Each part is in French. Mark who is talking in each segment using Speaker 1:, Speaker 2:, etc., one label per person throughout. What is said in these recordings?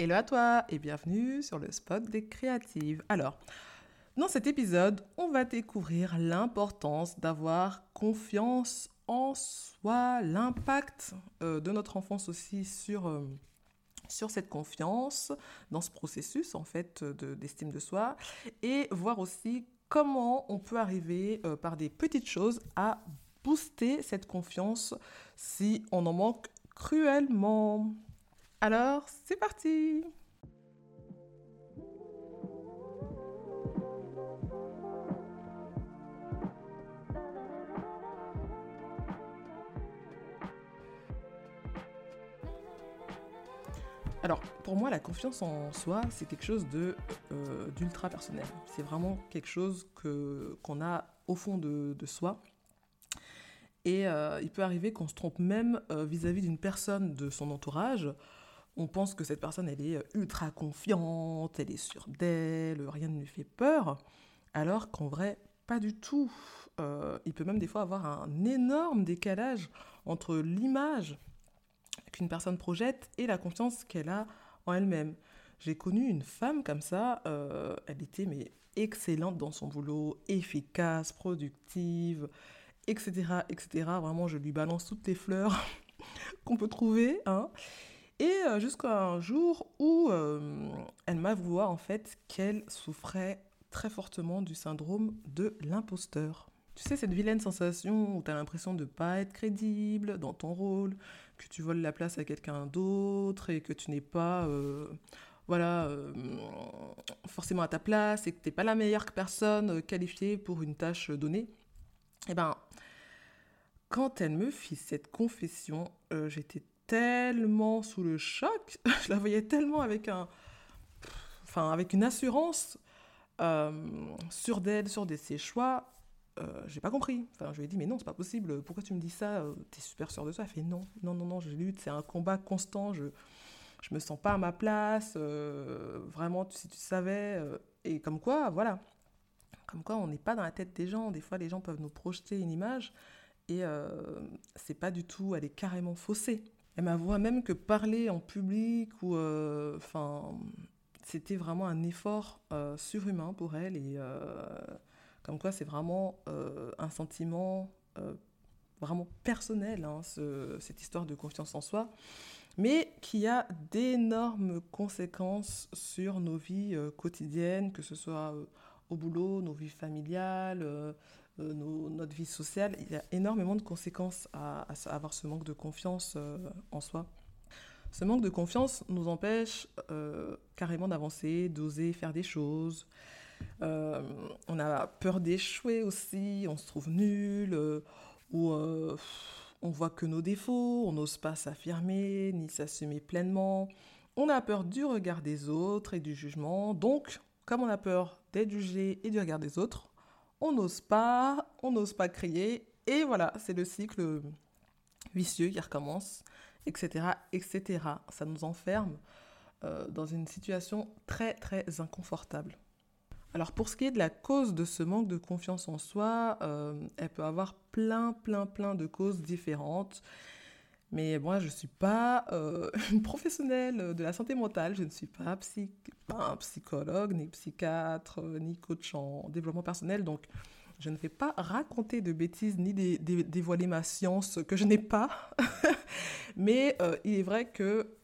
Speaker 1: Hello à toi et bienvenue sur le spot des créatives. Alors, dans cet épisode, on va découvrir l'importance d'avoir confiance en soi, l'impact euh, de notre enfance aussi sur, euh, sur cette confiance, dans ce processus en fait d'estime de, soi, et voir aussi comment on peut arriver euh, par des petites choses à booster cette confiance si on en manque cruellement. Alors, c'est parti Alors, pour moi, la confiance en soi, c'est quelque chose euh, d'ultra personnel. C'est vraiment quelque chose qu'on a au fond de, de soi. Et euh, il peut arriver qu'on se trompe même vis à -vis d'une personne de son entourage on pense que cette personne, elle est euh, ultra confiante, elle est sûre d'elle, rien ne lui fait peur, alors qu'en vrai, pas du tout. Euh, il peut même des fois avoir un énorme décalage entre l'image qu'une personne projette et la confiance qu'elle a en elle-même. J'ai connu une femme comme ça, euh, elle était mais excellente dans son boulot, efficace, productive, etc., etc. Vraiment, je lui balance toutes les fleurs qu'on peut trouver, hein. Et euh, jusqu'à un jour où euh, elle m'avoua en fait qu'elle souffrait très fortement du syndrome de l'imposteur. Tu sais, cette vilaine sensation où tu as l'impression de ne pas être crédible dans ton rôle, que tu voles la place à quelqu'un d'autre et que tu n'es pas euh, voilà, forcément à ta place et que tu n'es pas la meilleure personne qualifiée pour une tâche donnée. Eh ben, quand elle me fit cette confession, j'étais tellement sous le choc, je la voyais tellement avec un, enfin avec une assurance euh, sûre d'elle, sûre de ses choix. Euh, j'ai pas compris. Enfin, je lui ai dit mais non, c'est pas possible. Pourquoi tu me dis ça T'es super sûre de ça? Elle fait non, non, non, non. Je lutte. C'est un combat constant. Je, je me sens pas à ma place. Euh, vraiment, si tu savais. Euh, et comme quoi, voilà. Comme quoi, on n'est pas dans la tête des gens. Des fois, les gens peuvent nous projeter une image et c'est pas du tout. Elle est carrément faussée. Elle m'avoua même que parler en public ou euh, enfin c'était vraiment un effort euh, surhumain pour elle et euh, comme quoi c'est vraiment un sentiment vraiment personnel hein, cette histoire de confiance en soi mais qui a d'énormes conséquences sur nos vies quotidiennes que ce soit au boulot nos vies familiales notre vie sociale, il y a énormément de conséquences à, avoir ce manque de confiance euh, en soi. Ce manque de confiance nous empêche euh, carrément d'avancer, d'oser faire des choses. on a peur d'échouer aussi, on se trouve nul, ou on voit que nos défauts, on n'ose pas s'affirmer ni s'assumer pleinement. On a peur du regard des autres et du jugement. Donc, comme on a peur d'être jugé et du regard des autres, on n'ose pas, on n'ose pas crier, et voilà, c'est le cycle vicieux qui recommence, etc., etc. Ça nous enferme euh, dans une situation très, très inconfortable. Alors pour ce qui est de la cause de ce manque de confiance en soi, euh, elle peut avoir plein, plein, plein de causes différentes. Mais moi, je ne suis pas euh, une professionnelle de la santé mentale, je ne suis pas, un psychologue, ni psychiatre, ni coach en développement personnel, donc je ne vais pas raconter de bêtises ni dévoiler ma science que je n'ai pas. Mais euh, il est vrai que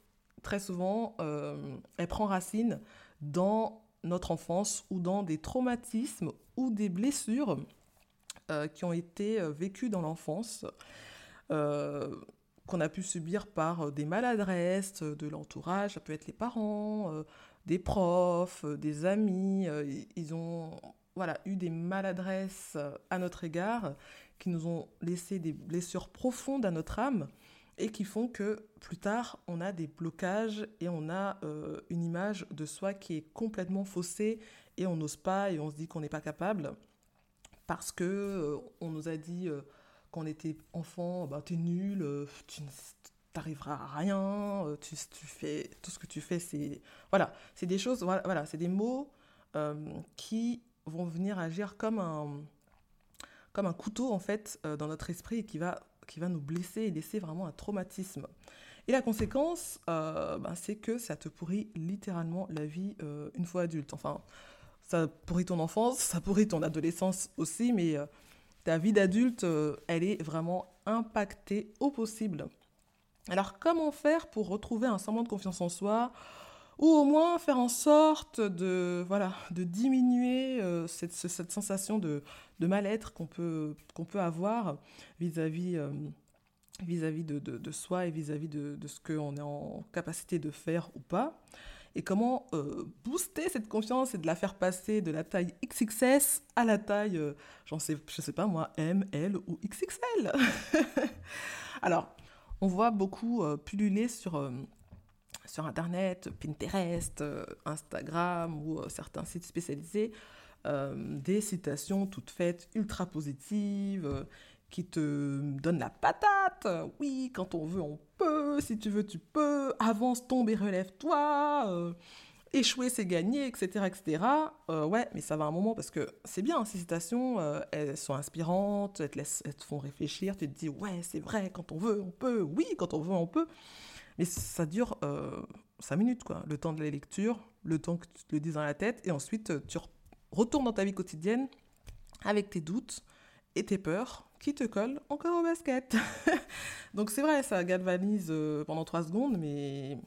Speaker 1: très souvent, euh, elle prend racine dans notre enfance ou dans des traumatismes ou des blessures qui ont été vécues dans l'enfance qu'on a pu subir par euh, des maladresses euh, de l'entourage, ça peut être les parents, euh, des profs, des amis, ils ont voilà, eu des maladresses à notre égard qui nous ont laissé des blessures profondes à notre âme et qui font que plus tard, on a des blocages et on a une image de soi qui est complètement faussée et on n'ose pas et on se dit qu'on n'est pas capable parce que on nous a dit quand on était enfant, bah, t'es nul, euh, tu n'arriveras à rien, euh, tu, fais, tout ce que tu fais, c'est... Voilà, c'est des choses, voilà, c'est des mots euh, qui vont venir agir comme un, comme un couteau, en fait, dans notre esprit et qui va, qui va nous blesser et laisser vraiment un traumatisme. Et la conséquence, ben, c'est que ça te pourrit littéralement la vie une fois adulte. Enfin, ça pourrit ton enfance, ça pourrit ton adolescence aussi, mais ta vie d'adulte, elle est vraiment impactée au possible. Alors, comment faire pour retrouver un semblant de confiance en soi ou au moins faire en sorte de, voilà, de diminuer cette, cette, sensation de, mal-être qu'on peut, peut avoir vis-à-vis vis-à-vis de, de, soi et vis-à-vis de, de, ce qu'on est en capacité de faire ou pas? Et comment euh, booster cette confiance et de la faire passer de la taille XXS à la taille, euh, j'en sais, je sais pas moi, M, L ou XXL. Alors, on voit beaucoup euh, pulluler sur, sur Internet, Pinterest, Instagram ou certains sites spécialisés des citations toutes faites, ultra positives, qui te donne la patate. Oui, quand on veut, on peut. Si tu veux, tu peux. Avance, tombe et relève-toi. Euh, échouer, c'est gagner, etc. etc. Euh, ouais, mais ça va un moment parce que c'est bien, ces citations, euh, elles sont inspirantes, elles te, font réfléchir. Tu te dis, ouais, c'est vrai, quand on veut, on peut. Oui, quand on veut, on peut. Mais ça dure 5 minutes, quoi. Le temps de la lecture, le temps que tu te le dises dans la tête, et ensuite, tu retournes dans ta vie quotidienne avec tes doutes et tes peurs qui te colle encore au basket. Donc c'est vrai, ça galvanise euh, pendant trois secondes, mais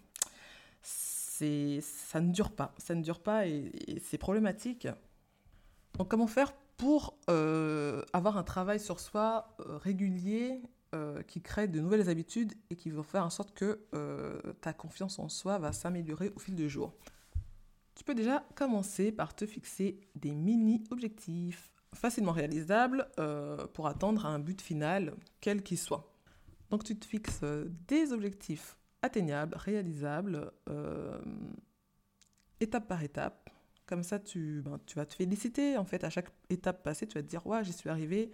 Speaker 1: ça ne dure pas. Ça ne dure pas et, c'est problématique. Donc comment faire pour euh, avoir un travail sur soi euh, régulier qui crée de nouvelles habitudes et qui va faire en sorte que ta confiance en soi va s'améliorer au fil du jour Tu peux déjà commencer par te fixer des mini-objectifs facilement réalisable euh, pour atteindre un but final, quel qu'il soit. Donc tu te fixes euh, des objectifs atteignables, réalisables, euh, étape par étape. Comme ça, tu, ben, tu vas te féliciter. En fait, à chaque étape passée, tu vas te dire, ouais, j'y suis arrivé.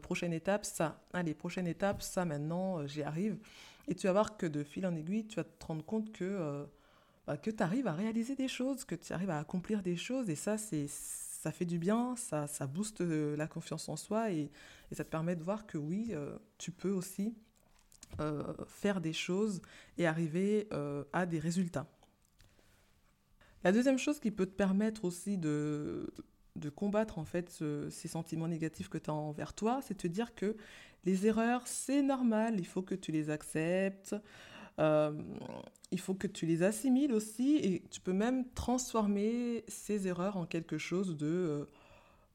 Speaker 1: prochaine étape, ça. Allez, prochaine étape, ça maintenant, j'y arrive. Et tu vas voir que de fil en aiguille, tu vas te rendre compte que, bah, que tu arrives à réaliser des choses, que tu arrives à accomplir des choses. Et ça, c'est ça fait du bien, ça, ça booste euh, la confiance en soi et, ça te permet de voir que oui, euh, tu peux aussi euh, faire des choses et arriver à des résultats. La deuxième chose qui peut te permettre aussi de, de combattre en fait ces sentiments négatifs que tu as envers toi, c'est de te dire que les erreurs, c'est normal, il faut que tu les acceptes. Il faut que tu les assimiles aussi et tu peux même transformer ces erreurs en quelque chose de euh,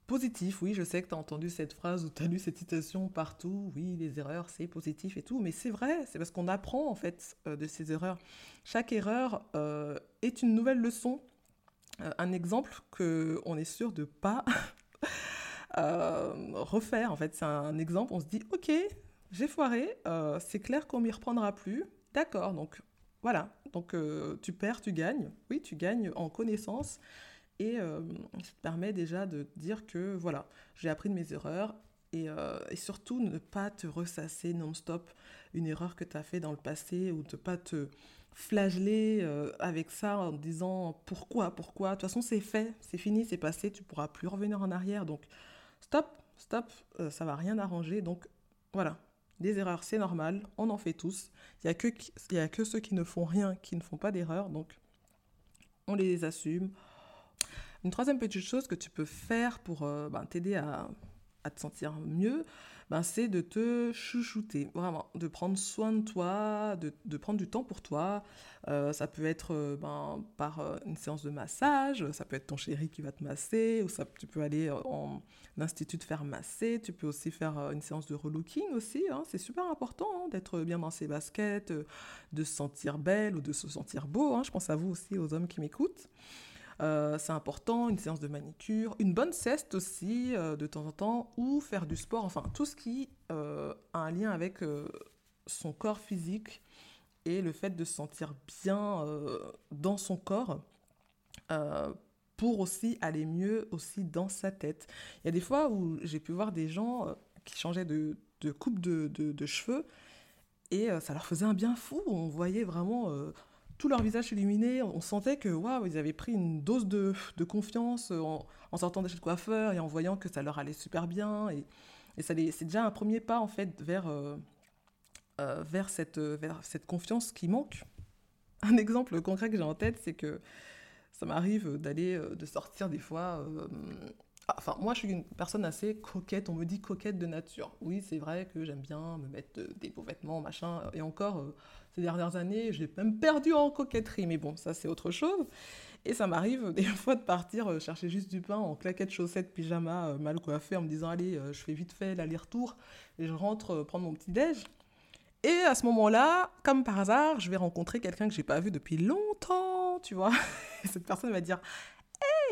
Speaker 1: positif. Oui, je sais que tu as entendu cette phrase ou tu as lu cette citation partout. Oui, les erreurs, c'est positif et tout. Mais c'est vrai, c'est parce qu'on apprend en fait euh, de ces erreurs. Chaque erreur est une nouvelle leçon. un exemple que on est sûr de pas refaire. En fait, c'est un exemple. On se dit, ok, j'ai foiré. c'est clair qu'on m'y reprendra plus. D'accord, donc voilà. Donc euh, tu perds, tu gagnes. Oui, tu gagnes en connaissance. Et euh, ça te permet déjà de dire que voilà, j'ai appris de mes erreurs. Et, euh, et, surtout, ne pas te ressasser non-stop une erreur que tu as fait dans le passé ou ne pas te flageller avec ça en disant pourquoi, pourquoi. De toute façon, c'est fait, c'est fini, c'est passé, tu pourras plus revenir en arrière. Donc, stop, stop, ça va rien arranger. Donc, voilà, des erreurs, c'est normal, on en fait tous. Il n'y a, que, a que ceux qui ne font rien qui ne font pas d'erreurs, donc on les assume. Une troisième petite chose que tu peux faire pour euh, ben, t'aider à, à, te sentir mieux, ben, c'est de te chouchouter, vraiment, de prendre soin de toi, de, de prendre du temps pour toi. Euh, ça peut être euh, ben, par euh, une séance de massage, ça peut être ton chéri qui va te masser, ou ça, tu peux aller en institut te faire masser, tu peux aussi faire une séance de relooking aussi. Hein. c'est super important hein, d'être bien dans ses baskets, de se sentir belle ou de se sentir beau. Hein. je pense à vous aussi, aux hommes qui m'écoutent. Euh, c'est important, une séance de manicure, une bonne sieste aussi euh, de temps en temps, ou faire du sport, enfin tout ce qui euh, a un lien avec son corps physique et le fait de se sentir bien dans son corps pour aussi aller mieux aussi dans sa tête. Il y a des fois où j'ai pu voir des gens qui changeaient de, coupe de, cheveux et ça leur faisait un bien fou. On voyait vraiment tout leur visage illuminé. On sentait que waouh, ils avaient pris une dose de, de confiance en, en, sortant de chez le coiffeur et en voyant que ça leur allait super bien. Et, ça c'est déjà un premier pas en fait vers, euh, vers, cette, vers cette confiance qui manque. Un exemple concret que j'ai en tête, c'est que ça m'arrive d'aller, de sortir des fois enfin, moi, je suis une personne assez coquette. On me dit coquette de nature. Oui, c'est vrai que j'aime bien me mettre des beaux vêtements, machin. Et encore, euh, ces dernières années, j'ai même perdu en coquetterie. Mais bon, ça, c'est autre chose. Et ça m'arrive des fois de partir euh, chercher juste du pain en claquettes, chaussettes, pyjama, euh, mal coiffé, en me disant allez, je fais vite fait l'aller-retour et je rentre prendre mon petit déj. Et à ce moment-là, comme par hasard, je vais rencontrer quelqu'un que j'ai pas vu depuis longtemps, tu vois. Et cette personne va dire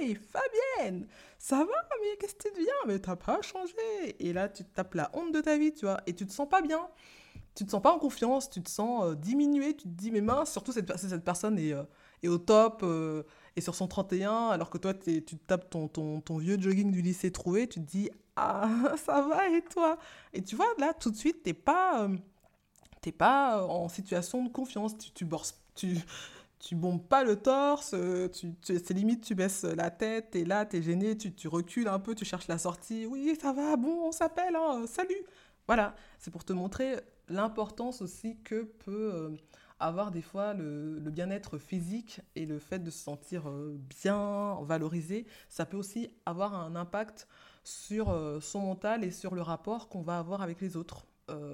Speaker 1: Fabienne, ça va Mais qu'est-ce que tu deviens? Mais t'as pas changé. Et là, tu te tapes la honte de ta vie, tu vois. Et tu te sens pas bien. Tu te sens pas en confiance, tu te sens euh, diminué. Tu te dis, mais mince, surtout cette, cette personne est, euh, est au top, euh, et sur son 31, alors que toi, tu te tapes ton, ton, vieux jogging du lycée trouvé. Tu te dis, ah, ça va et toi? Et tu vois, là, tout de suite, t'es pas, t'es pas en situation de confiance. Tu, tu, tu, tu bombes pas le torse, euh, tu, c'est limite tu baisses la tête, et là, es gêné, tu, tu, recules un peu, tu cherches la sortie. Oui, ça va, bon, on s'appelle, hein, salut. Voilà, c'est pour te montrer l'importance aussi que peut euh, avoir des fois le, bien-être physique et le fait de se sentir euh, bien valorisé. Ça peut aussi avoir un impact sur son mental et sur le rapport qu'on va avoir avec les autres.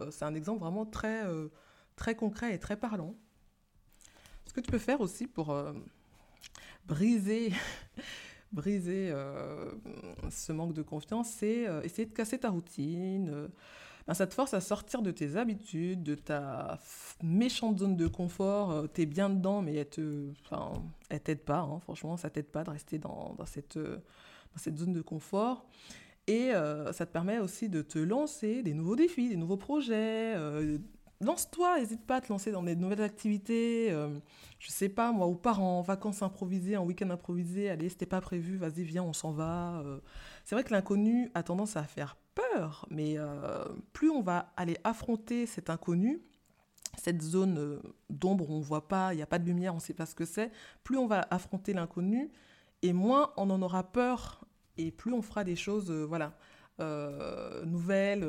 Speaker 1: c'est un exemple vraiment très, très concret et très parlant. Que tu peux faire aussi pour euh, briser, briser euh, ce manque de confiance, c'est euh, essayer de casser ta routine. Ben, ça te force à sortir de tes habitudes, de ta méchante zone de confort. tu es bien dedans, mais elle te, t'aide pas. Hein. franchement, ça t'aide pas de rester dans cette zone de confort. Et ça te permet aussi de te lancer des nouveaux défis, des nouveaux projets, lance-toi, n'hésite pas à te lancer dans des nouvelles activités. Euh, je sais pas, moi, ou part en vacances improvisées, en week-end improvisé. Allez, c'était pas prévu, vas-y, viens, on s'en va. Euh. c'est vrai que l'inconnu a tendance à faire peur, mais euh, plus on va aller affronter cet inconnu, cette zone d'ombre où on voit pas, il n'y a pas de lumière, on ne sait pas ce que c'est, plus on va affronter l'inconnu, et moins on en aura peur, et plus on fera des choses, voilà, nouvelles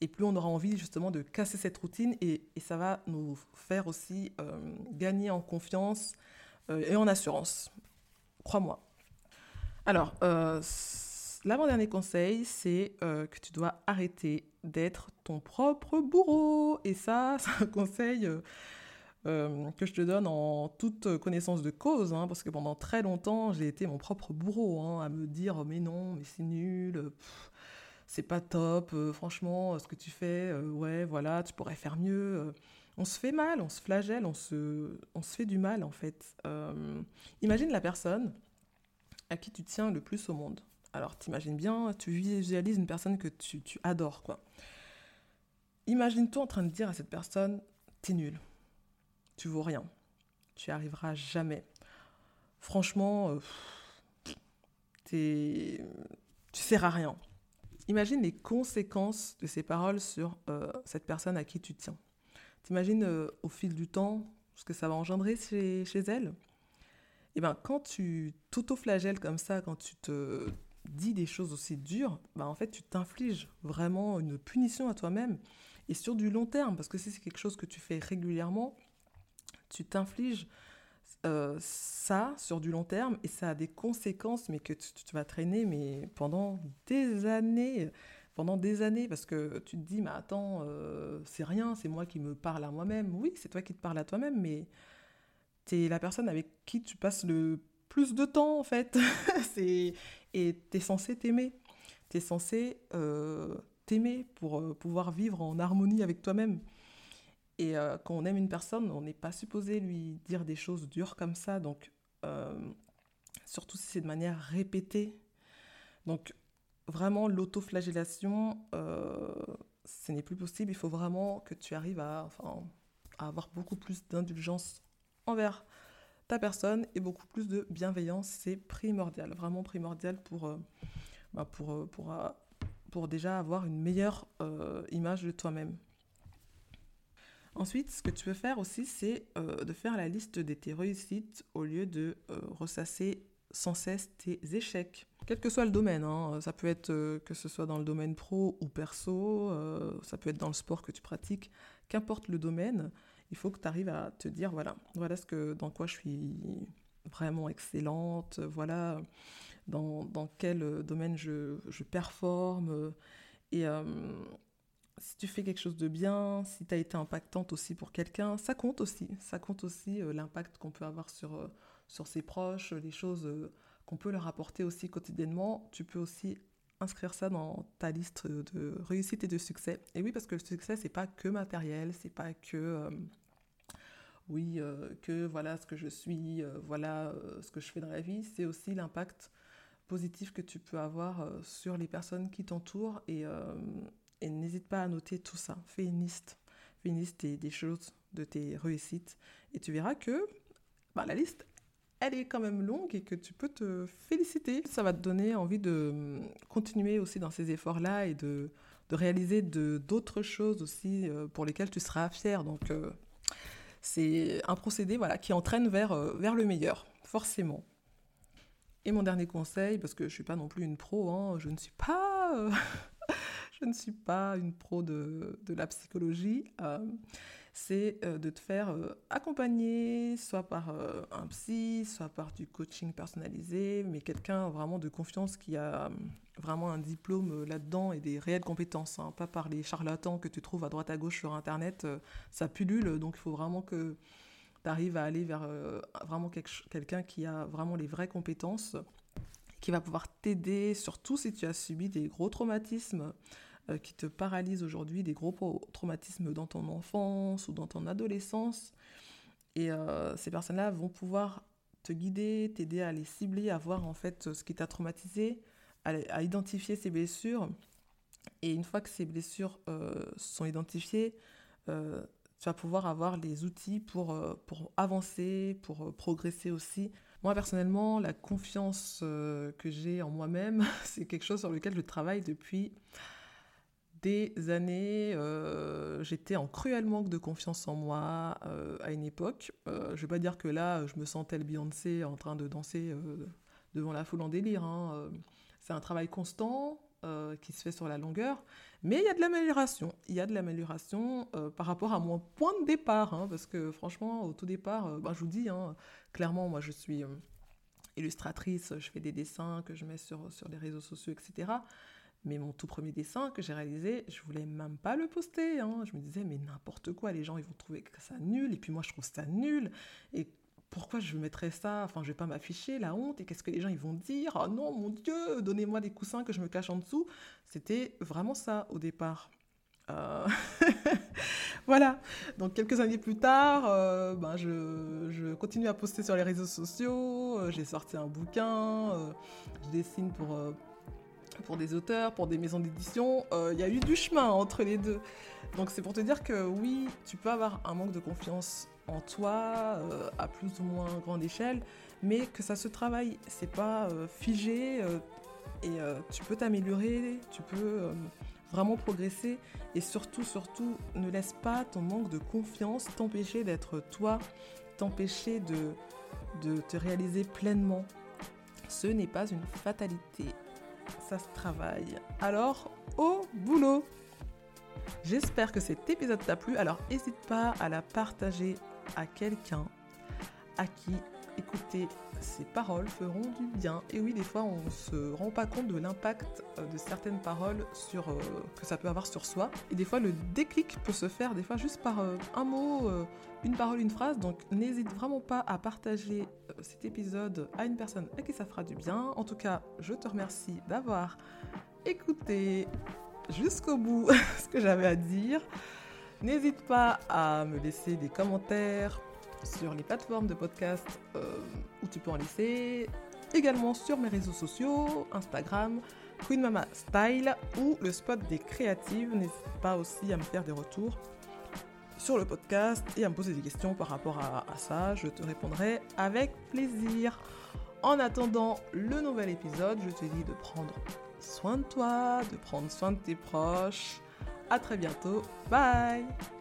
Speaker 1: et plus on aura envie justement de casser cette routine et, ça va nous faire aussi euh, gagner en confiance euh, et en assurance. Crois-moi. Alors, euh, l'avant-dernier conseil, c'est que tu dois arrêter d'être ton propre bourreau. Et ça, c'est un conseil que je te donne en toute connaissance de cause, hein, parce que pendant très longtemps, j'ai été mon propre bourreau, hein, à me dire, mais non, mais c'est nul c'est pas top, euh, franchement, euh, ce que tu fais, euh, ouais, voilà, tu pourrais faire mieux. on se fait mal, on se flagelle, on se, on se fait du mal en fait. imagine la personne à qui tu tiens le plus au monde. Alors t'imagines bien, tu visualises une personne que tu, tu adores, quoi. Imagine-toi en train de dire à cette personne, t'es nul, tu vaux rien, tu arriveras jamais. Franchement, tu sers à rien. Imagine les conséquences de ces paroles sur euh, cette personne à qui tu tiens. T'imagines euh, au fil du temps ce que ça va engendrer chez, chez elle Et eh bien, quand tu t'auto-flagelles comme ça, quand tu te dis des choses aussi dures, ben, en fait, tu t'infliges vraiment une punition à toi-même. Et sur du long terme, parce que si c'est quelque chose que tu fais régulièrement, tu t'infliges euh, ça sur du long terme et ça a des conséquences mais que tu, vas traîner mais pendant des années pendant des années parce que tu te dis mais attends euh, c'est rien c'est moi qui me parle à moi-même. Oui c'est toi qui te parles à toi-même mais tu es la personne avec qui tu passes le plus de temps en fait. Et tu es censé t'aimer. Tu es censé euh, t'aimer pour pouvoir vivre en harmonie avec toi-même et euh, quand on aime une personne, on n'est pas supposé lui dire des choses dures comme ça. Donc, euh, surtout si c'est de manière répétée. Donc, vraiment, l'autoflagellation, euh, ce n'est plus possible. Il faut vraiment que tu arrives à, avoir beaucoup plus d'indulgence envers ta personne et beaucoup plus de bienveillance. C'est primordial, vraiment primordial pour, bah pour, pour, pour, déjà avoir une meilleure image de toi-même. Ensuite, ce que tu peux faire aussi, c'est euh, de faire la liste de tes réussites au lieu de euh, ressasser sans cesse tes échecs. Quel que soit le domaine, hein. ça peut être euh, que ce soit dans le domaine pro ou perso, ça peut être dans le sport que tu pratiques, qu'importe le domaine, il faut que tu arrives à te dire, voilà, voilà ce que, dans quoi je suis vraiment excellente, voilà dans, quel domaine je, je performe. Et euh, si tu fais quelque chose de bien, si tu as été impactante aussi pour quelqu'un, ça compte aussi. Ça compte aussi euh, l'impact qu'on peut avoir sur, euh, sur ses proches, les choses qu'on peut leur apporter aussi quotidiennement. Tu peux aussi inscrire ça dans ta liste de réussite et de succès. Et oui, parce que le succès, c'est pas que matériel, c'est pas que oui, que voilà ce que je suis, voilà ce que je fais dans la vie, c'est aussi l'impact positif que tu peux avoir sur les personnes qui t'entourent et, et n'hésite pas à noter tout ça. Fais une liste, fais une liste des, choses, de tes réussites et tu verras que bah, la liste, elle est quand même longue et que tu peux te féliciter. Ça va te donner envie de hum, continuer aussi dans ces efforts-là et de, de réaliser d'autres choses aussi pour lesquelles tu seras fier. Donc, c'est un procédé voilà, qui entraîne vers, euh, vers le meilleur, forcément. Et mon dernier conseil, parce que je ne suis pas non plus une pro, hein, je ne suis pas, euh, je ne suis pas une pro de, de la psychologie, euh, c'est de te faire accompagner, soit par un psy, soit par du coaching personnalisé, mais quelqu'un vraiment de confiance qui a vraiment un diplôme euh, là-dedans et des réelles compétences, hein, pas par les charlatans que tu trouves à droite à gauche sur Internet. Euh, ça pullule, donc il faut vraiment que tu arrives à aller vers euh, vraiment quelqu'un qui a vraiment les vraies compétences, qui va pouvoir t'aider, surtout si tu as subi des gros traumatismes qui te paralysent aujourd'hui, des gros traumatismes dans ton enfance ou dans ton adolescence. Et ces personnes-là vont pouvoir te guider, t'aider à les cibler, à voir en fait ce qui t'a traumatisé, à, identifier ces blessures. Et une fois que ces blessures euh, sont identifiées, euh, tu vas pouvoir avoir les outils pour, euh, pour avancer, pour progresser aussi. Moi, personnellement, la confiance que j'ai en moi-même, c'est quelque chose sur lequel je travaille depuis des années. J'étais en cruel manque de confiance en moi à une époque. je ne vais pas dire que là, je me sentais le Beyoncé en train de danser devant la foule en délire. Hein. C'est un travail constant euh, qui se fait sur la longueur, mais il y a de l'amélioration. Il y a de l'amélioration euh, par rapport à mon point de départ, hein, parce que franchement, au tout départ, euh, bah, je vous dis, hein, clairement, moi je suis illustratrice, je fais des dessins que je mets sur, sur les réseaux sociaux, etc. Mais mon tout premier dessin que j'ai réalisé, je voulais même pas le poster. Hein. Je me disais, mais n'importe quoi, les gens ils vont trouver que ça nul, et puis moi je trouve ça nul. Et pourquoi je mettrais ça? Enfin, je vais pas m'afficher, la honte, et qu'est-ce que les gens vont dire? Oh non, mon Dieu, donnez-moi des coussins que je me cache en dessous. C'était vraiment ça au départ. Euh, voilà. Donc quelques années plus tard, euh, ben, je, continue à poster sur les réseaux sociaux. Euh, j'ai sorti un bouquin. je dessine pour pour des auteurs, pour des maisons d'édition. Il y a eu du chemin entre les deux. Donc c'est pour te dire que oui, tu peux avoir un manque de confiance en toi euh, à plus ou moins grande échelle, mais que ça se travaille. C'est pas euh, figé euh, et tu peux t'améliorer, tu peux vraiment progresser et surtout, surtout, ne laisse pas ton manque de confiance t'empêcher d'être toi, t'empêcher de te réaliser pleinement. Ce n'est pas une fatalité, ça se travaille. Alors, au boulot J'espère que cet épisode t'a plu, alors n'hésite pas à la partager à quelqu'un à qui écouter ces paroles feront du bien. Et oui, des fois, on ne se rend pas compte de l'impact euh, de certaines paroles sur, euh, que ça peut avoir sur soi. Et des fois, le déclic peut se faire, des fois, juste par euh, un mot, une parole, une phrase. Donc, n'hésite vraiment pas à partager cet épisode à une personne à qui ça fera du bien. En tout cas, je te remercie d'avoir écouté jusqu'au bout ce que j'avais à dire. N'hésite pas à me laisser des commentaires sur les plateformes de podcast euh, où tu peux en laisser. Également sur mes réseaux sociaux, Instagram, Queen Mama Style ou le spot des créatives. N'hésite pas aussi à me faire des retours sur le podcast et à me poser des questions par rapport à, ça. Je te répondrai avec plaisir. En attendant le nouvel épisode, je te dis de prendre soin de toi, de prendre soin de tes proches à très bientôt. Bye